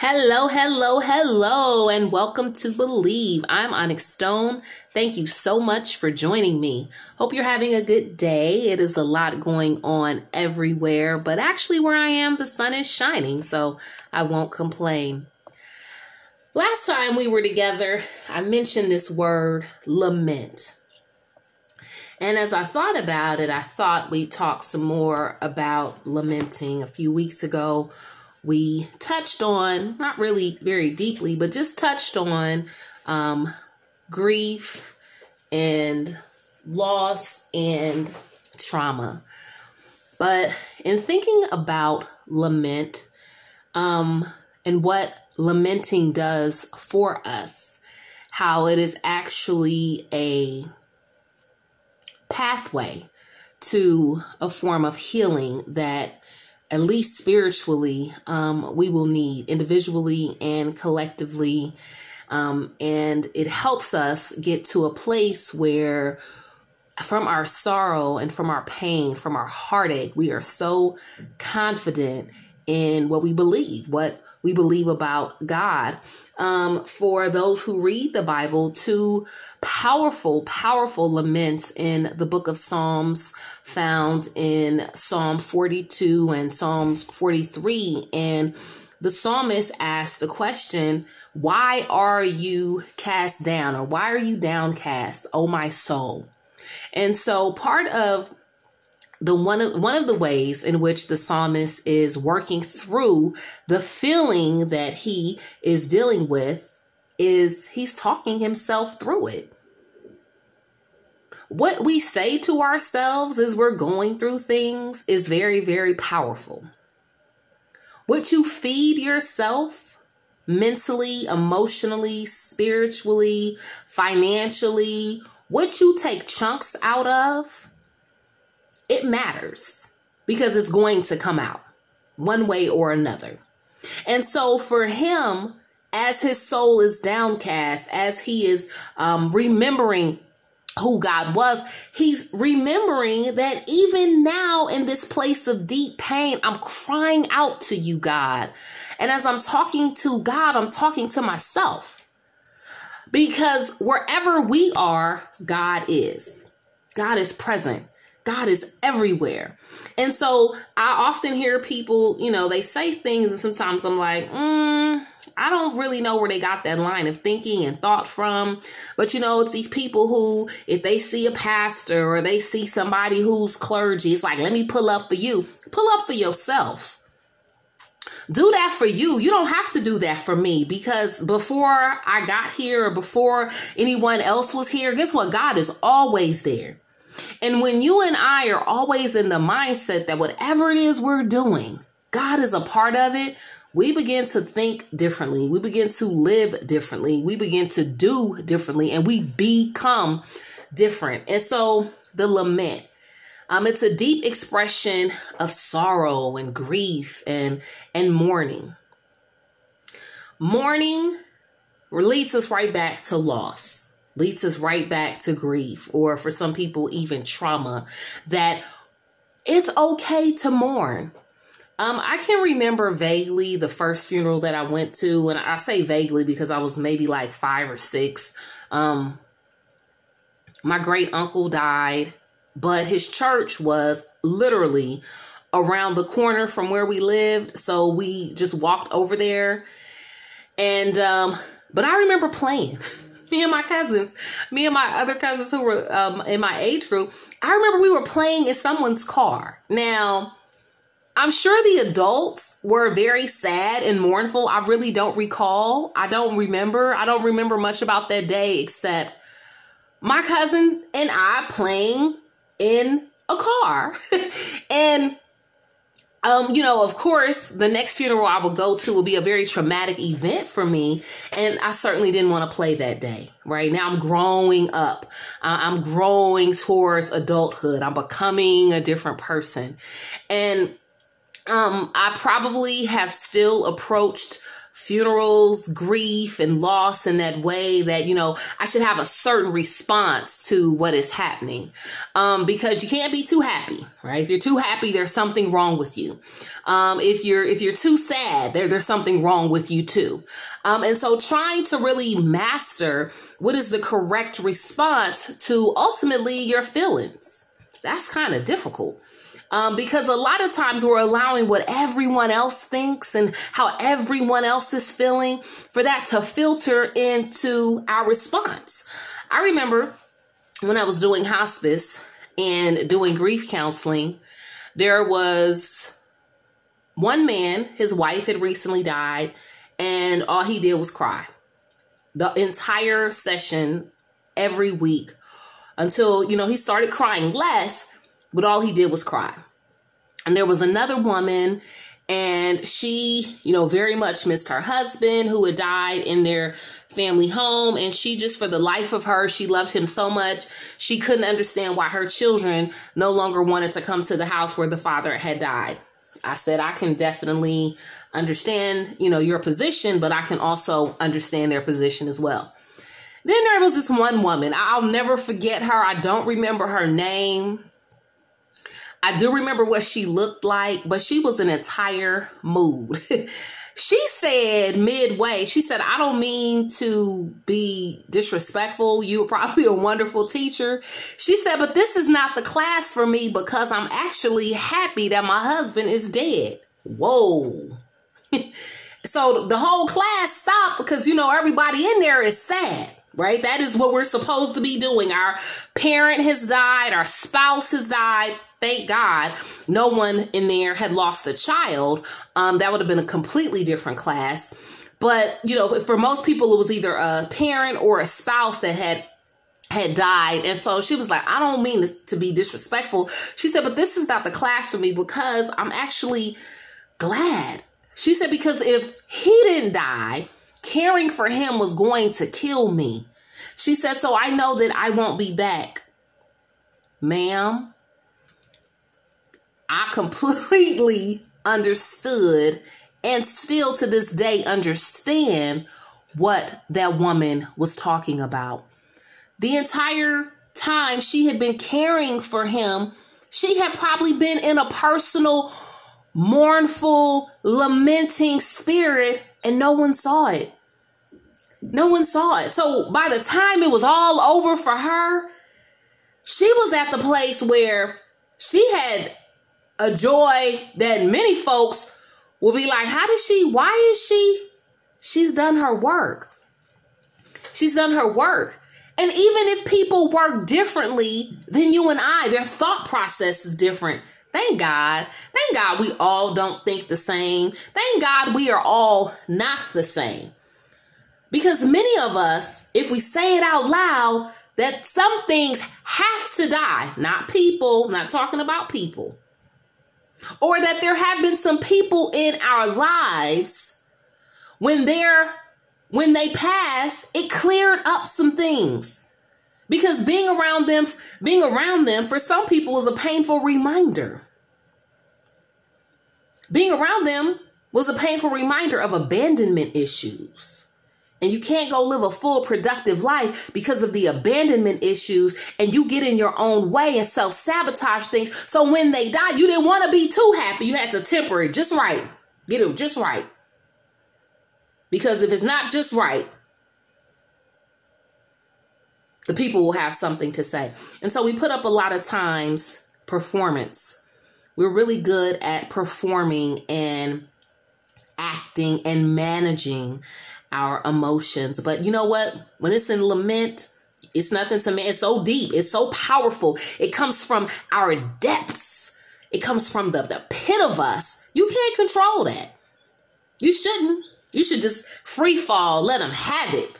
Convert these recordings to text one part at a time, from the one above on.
Hello, hello, hello, and welcome to Believe. I'm Onyx Stone. Thank you so much for joining me. Hope you're having a good day. It is a lot going on everywhere, but actually, where I am, the sun is shining, so I won't complain. Last time we were together, I mentioned this word lament. And as I thought about it, I thought we'd talk some more about lamenting. A few weeks ago, we touched on, not really very deeply, but just touched on um, grief and loss and trauma. But in thinking about lament um, and what lamenting does for us, how it is actually a pathway to a form of healing that at least spiritually, um, we will need individually and collectively. Um, and it helps us get to a place where, from our sorrow and from our pain, from our heartache, we are so confident in what we believe, what we believe about God. Um, for those who read the Bible, two powerful, powerful laments in the book of Psalms found in Psalm 42 and Psalms 43. And the psalmist asked the question, Why are you cast down? Or why are you downcast, O my soul? And so part of the one of one of the ways in which the psalmist is working through the feeling that he is dealing with is he's talking himself through it. What we say to ourselves as we're going through things is very, very powerful. What you feed yourself mentally, emotionally, spiritually, financially, what you take chunks out of it matters because it's going to come out one way or another. And so for him, as his soul is downcast, as he is um, remembering who God was, he's remembering that even now in this place of deep pain, I'm crying out to you, God. And as I'm talking to God, I'm talking to myself. Because wherever we are, God is. God is present. God is everywhere. And so I often hear people, you know, they say things, and sometimes I'm like, mm, I don't really know where they got that line of thinking and thought from. But you know, it's these people who, if they see a pastor or they see somebody who's clergy, it's like, let me pull up for you. Pull up for yourself. Do that for you. You don't have to do that for me because before I got here or before anyone else was here, guess what? God is always there. And when you and I are always in the mindset that whatever it is we're doing, God is a part of it, we begin to think differently. We begin to live differently. We begin to do differently and we become different. And so the lament, um, it's a deep expression of sorrow and grief and and mourning. Mourning leads us right back to loss leads us right back to grief or for some people even trauma that it's okay to mourn um, I can remember vaguely the first funeral that I went to, and I say vaguely because I was maybe like five or six. Um, my great uncle died, but his church was literally around the corner from where we lived, so we just walked over there. And um, but I remember playing. me and my cousins, me and my other cousins who were um, in my age group, I remember we were playing in someone's car. Now, I'm sure the adults were very sad and mournful. I really don't recall. I don't remember. I don't remember much about that day except my cousin and I playing in a car. and um, you know, of course, the next funeral I will go to will be a very traumatic event for me. And I certainly didn't want to play that day, right? Now I'm growing up. I'm growing towards adulthood. I'm becoming a different person. And Um, I probably have still approached funerals, grief, and loss in that way that, you know, I should have a certain response to what is happening. Um, because you can't be too happy, right? If you're too happy, there's something wrong with you. Um, if you're if you're too sad, there, there's something wrong with you too. Um, and so trying to really master what is the correct response to ultimately your feelings. That's kind of difficult. Um, because a lot of times we're allowing what everyone else thinks and how everyone else is feeling for that to filter into our response. I remember when I was doing hospice and doing grief counseling, there was one man, his wife had recently died, and all he did was cry. The entire session every week until, you know, he started crying less but all he did was cry. And there was another woman, and she, you know, very much missed her husband who had died in their family home. And she just, for the life of her, she loved him so much, she couldn't understand why her children no longer wanted to come to the house where the father had died. I said, I can definitely understand, you know, your position, but I can also understand their position as well. Then there was this one woman. I'll never forget her. I don't remember her name. I do remember what she looked like, but she was an entire mood. she said midway, she said, I don't mean to be disrespectful. You were probably a wonderful teacher. She said, but this is not the class for me because I'm actually happy that my husband is dead. Whoa. so the whole class stopped because, you know, everybody in there is sad right? That is what we're supposed to be doing. Our parent has died, our spouse has died. Thank God no one in there had lost a child. Um, that would have been a completely different class. But, you know, for most people, it was either a parent or a spouse that had had died. And so she was like, I don't mean to be disrespectful. She said, but this is not the class for me because I'm actually glad. She said, because if he didn't die, caring for him was going to kill me. She said, so I know that I won't be back. Ma'am, I completely understood and still to this day understand what that woman was talking about. The entire time she had been caring for him, she had probably been in a personal, mournful, lamenting spirit, and no one saw it. No one saw it. So by the time it was all over for her, she was at the place where she had a joy that many folks will be like, how does she, why is she? She's done her work. She's done her work. And even if people work differently than you and I, their thought process is different. Thank God. Thank God we all don't think the same. Thank God we are all not the same. Because many of us, if we say it out loud, that some things have to die, not people, not talking about people. Or that there have been some people in our lives when they're when they passed it cleared up some things. Because being around them being around them for some people is a painful reminder. Being around them was a painful reminder of abandonment issues and you can't go live a full productive life because of the abandonment issues and you get in your own way and self sabotage things. So when they died, you didn't want to be too happy. You had to temper it just right. Get it just right. Because if it's not just right, the people will have something to say. And so we put up a lot of times performance. We're really good at performing and acting and managing our emotions. But you know what? When it's in lament, it's nothing to me. It's so deep. It's so powerful. It comes from our depths. It comes from the, the pit of us. You can't control that. You shouldn't. You should just free fall, let them have it.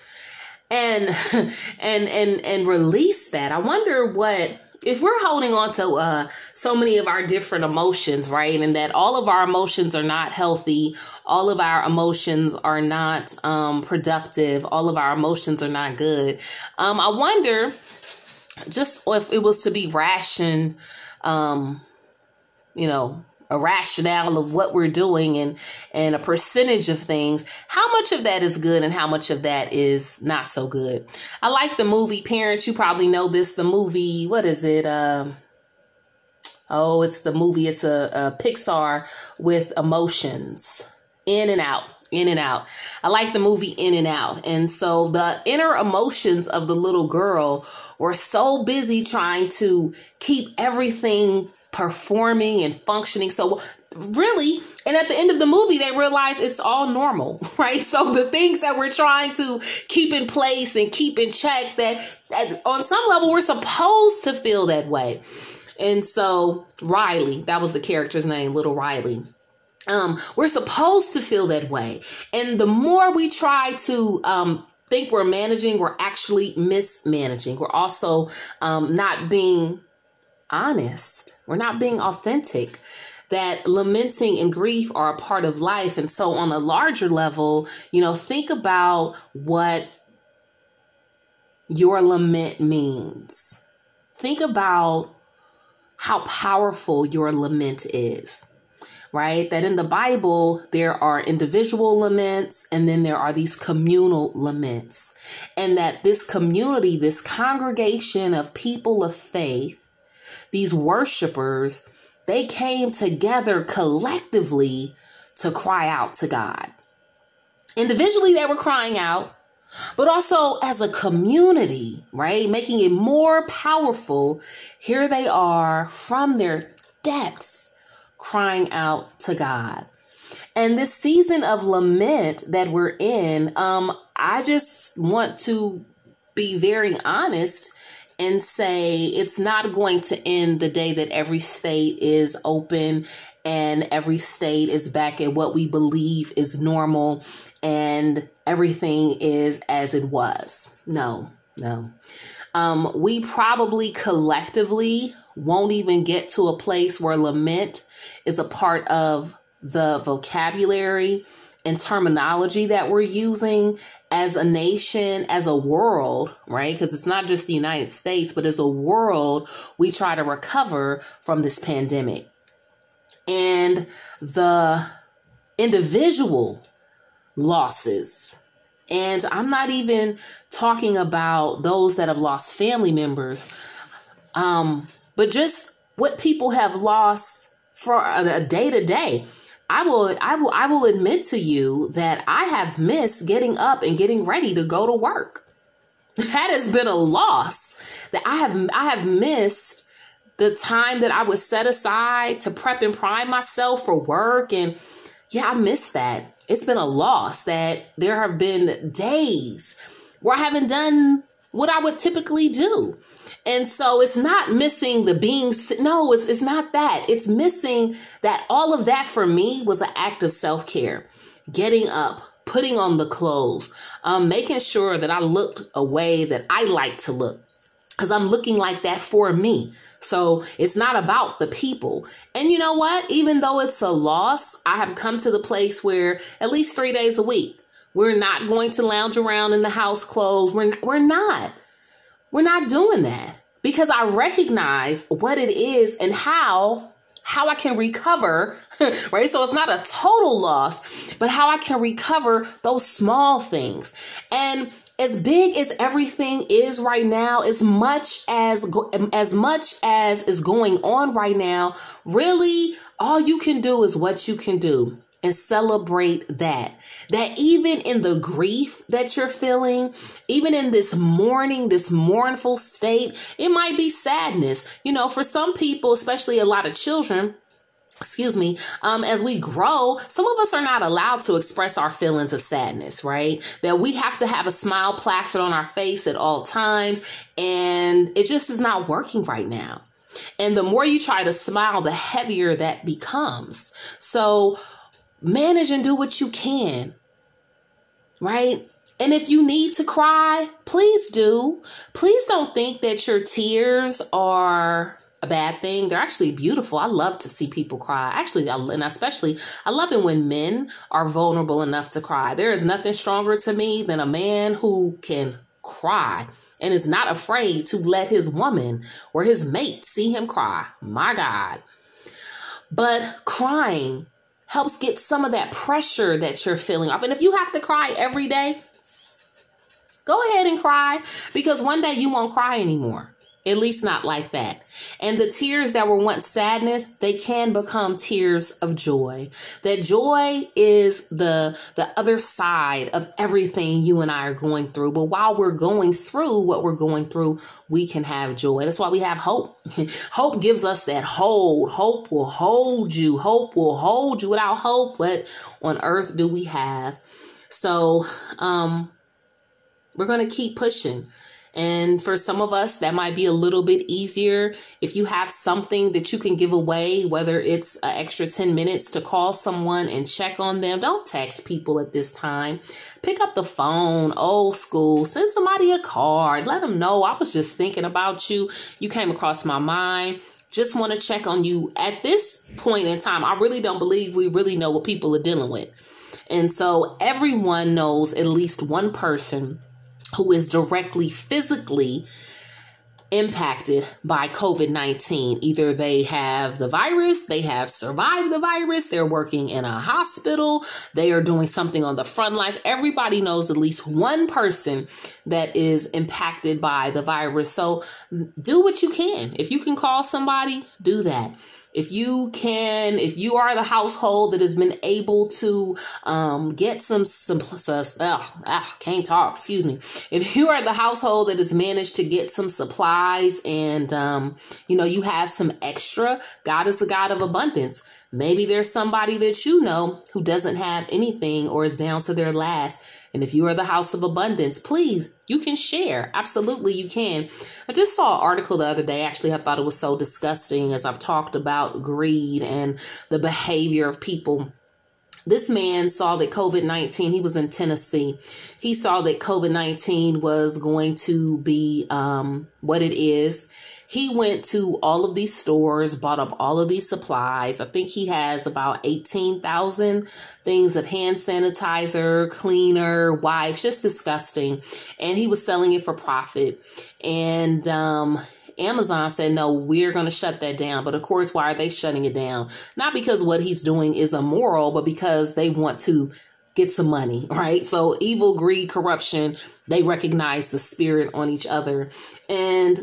And and and and release that. I wonder what if we're holding on to uh, so many of our different emotions, right, and that all of our emotions are not healthy, all of our emotions are not um, productive, all of our emotions are not good. Um, I wonder just if it was to be ration, um, you know, a rationale of what we're doing and and a percentage of things how much of that is good and how much of that is not so good i like the movie parents you probably know this the movie what is it um oh it's the movie it's a, a pixar with emotions in and out in and out. I like the movie In and Out. And so the inner emotions of the little girl were so busy trying to keep everything performing and functioning. So really, and at the end of the movie, they realize it's all normal, right? So the things that we're trying to keep in place and keep in check that, that on some level we're supposed to feel that way. And so Riley, that was the character's name, little Riley um, we're supposed to feel that way. And the more we try to um, think we're managing, we're actually mismanaging. We're also um, not being honest. We're not being authentic. That lamenting and grief are a part of life. And so, on a larger level, you know, think about what your lament means. Think about how powerful your lament is right? That in the Bible, there are individual laments and then there are these communal laments. And that this community, this congregation of people of faith, these worshipers, they came together collectively to cry out to God. Individually, they were crying out, but also as a community, right? Making it more powerful. Here they are from their depths crying out to God. And this season of lament that we're in, um, I just want to be very honest and say it's not going to end the day that every state is open and every state is back at what we believe is normal and everything is as it was. No, no. Um, we probably collectively won't even get to a place where lament is a part of the vocabulary and terminology that we're using as a nation, as a world, right? Because it's not just the United States, but as a world, we try to recover from this pandemic. And the individual losses, and I'm not even talking about those that have lost family members, um, but just what people have lost for a day to day. I will I will I will admit to you that I have missed getting up and getting ready to go to work. That has been a loss. That I have I have missed the time that I would set aside to prep and prime myself for work and yeah, I miss that. It's been a loss that there have been days where I haven't done what I would typically do. And so it's not missing the being, no, it's, it's not that. It's missing that all of that for me was an act of self care. Getting up, putting on the clothes, um, making sure that I looked a way that I like to look because I'm looking like that for me. So it's not about the people. And you know what? Even though it's a loss, I have come to the place where at least three days a week, we're not going to lounge around in the house clothes. We're, we're not. We're not doing that because I recognize what it is and how how I can recover, right? So it's not a total loss, but how I can recover those small things. And as big as everything is right now, as much as as much as is going on right now, really all you can do is what you can do and celebrate that. That even in the grief that you're feeling, even in this mourning, this mournful state, it might be sadness. You know, for some people, especially a lot of children, excuse me, um, as we grow, some of us are not allowed to express our feelings of sadness, right? That we have to have a smile plastered on our face at all times, and it just is not working right now. And the more you try to smile, the heavier that becomes. So, manage and do what you can. Right? And if you need to cry, please do. Please don't think that your tears are a bad thing. They're actually beautiful. I love to see people cry. Actually, and especially, I love it when men are vulnerable enough to cry. There is nothing stronger to me than a man who can cry and is not afraid to let his woman or his mate see him cry. My God. But crying helps get some of that pressure that you're feeling off. And if you have to cry every day, go ahead and cry because one day you won't cry anymore. At least not like that. And the tears that were once sadness, they can become tears of joy. That joy is the the other side of everything you and I are going through. But while we're going through what we're going through, we can have joy. That's why we have hope. hope gives us that hold. Hope will hold you. Hope will hold you. Without hope, what on earth do we have? So, um, we're going to keep pushing. And for some of us, that might be a little bit easier. If you have something that you can give away, whether it's an extra 10 minutes to call someone and check on them, don't text people at this time. Pick up the phone, old school, send somebody a card, let them know I was just thinking about you. You came across my mind just want to check on you at this point in time. I really don't believe we really know what people are dealing with. And so everyone knows at least one person who is directly physically impacted by COVID 19. Either they have the virus, they have survived the virus, they're working in a hospital, they are doing something on the front lines. Everybody knows at least one person that is impacted by the virus. So do what you can. If you can call somebody, do that if you can if you are the household that has been able to um, get some some oh, ah, can't talk excuse me. If you are the household that has managed to get some supplies and um, you know you have some extra god is a god of abundance maybe there's somebody that you know who doesn't have anything or is down to their last and if you are the house of abundance, please, you can share. Absolutely, you can. I just saw an article the other day. Actually, I thought it was so disgusting as I've talked about greed and the behavior of people. This man saw that COVID 19, he was in Tennessee. He saw that COVID 19 was going to be um, what it is he went to all of these stores, bought up all of these supplies. I think he has about 18,000 things of hand sanitizer, cleaner, wipes, just disgusting. And he was selling it for profit. And, um, Amazon said, no, we're going to shut that down. But of course, why are they shutting it down? Not because what he's doing is immoral, but because they want to get some money, right? So evil, greed, corruption, they recognize the spirit on each other. And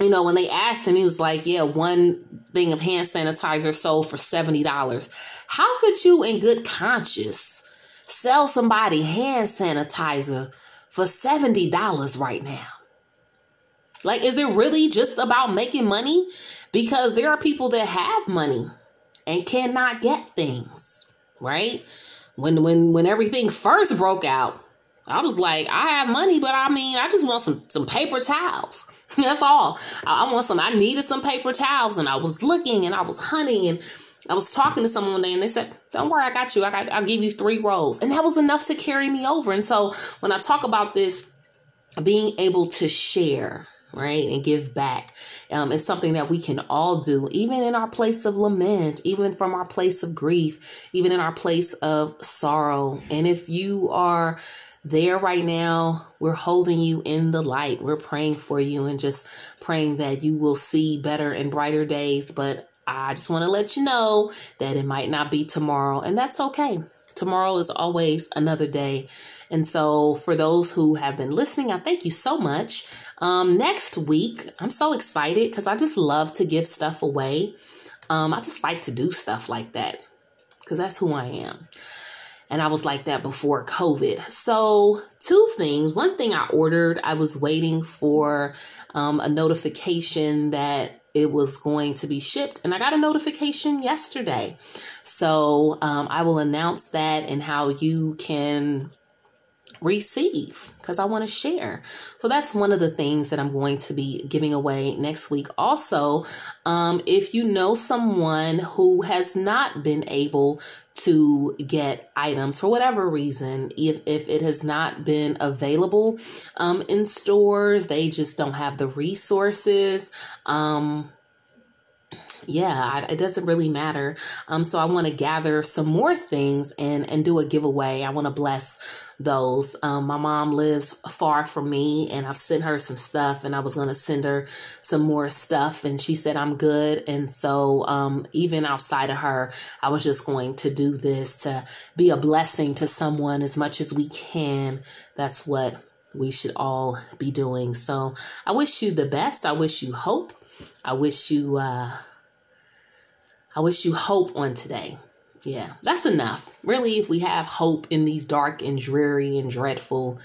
you know, when they asked him, he was like, yeah, one thing of hand sanitizer sold for $70. How could you, in good conscience, sell somebody hand sanitizer for $70 right now? Like, is it really just about making money? Because there are people that have money and cannot get things, right? When when when everything first broke out, I was like, I have money, but I mean, I just want some some paper towels. That's all. I, want some. I needed some paper towels, and I was looking, and I was hunting, and I was talking to someone one day, and they said, "Don't worry, I got you. I got. I'll give you three rolls," and that was enough to carry me over. And so, when I talk about this, being able to share, right, and give back, um, it's something that we can all do, even in our place of lament, even from our place of grief, even in our place of sorrow. And if you are there right now. We're holding you in the light. We're praying for you and just praying that you will see better and brighter days. But I just want to let you know that it might not be tomorrow, and that's okay. Tomorrow is always another day. And so, for those who have been listening, I thank you so much. Um, next week, I'm so excited because I just love to give stuff away. Um, I just like to do stuff like that because that's who I am. And I was like that before COVID. So, two things. One thing I ordered, I was waiting for um, a notification that it was going to be shipped, and I got a notification yesterday. So, um, I will announce that and how you can receive because I want to share. So that's one of the things that I'm going to be giving away next week. Also, um, if you know someone who has not been able to get items for whatever reason, if, if it has not been available um, in stores, they just don't have the resources. Um, yeah, it doesn't really matter. Um, so I want to gather some more things and and do a giveaway. I want to bless those. Um, my mom lives far from me, and I've sent her some stuff, and I was gonna send her some more stuff, and she said I'm good. And so, um, even outside of her, I was just going to do this to be a blessing to someone as much as we can. That's what we should all be doing. So I wish you the best. I wish you hope. I wish you. Uh, I wish you hope on today. Yeah, that's enough. Really, if we have hope in these dark and dreary and dreadful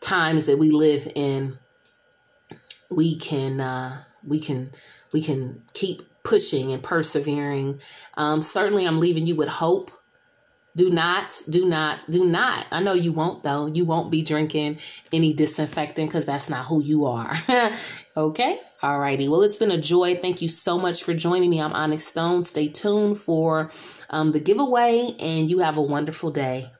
times that we live in, we can uh, we can we can keep pushing and persevering. Um, certainly, I'm leaving you with hope. Do not, do not, do not. I know you won't though. You won't be drinking any disinfectant because that's not who you are. okay. Alrighty. Well, it's been a joy. Thank you so much for joining me. I'm Onyx Stone. Stay tuned for um, the giveaway, and you have a wonderful day.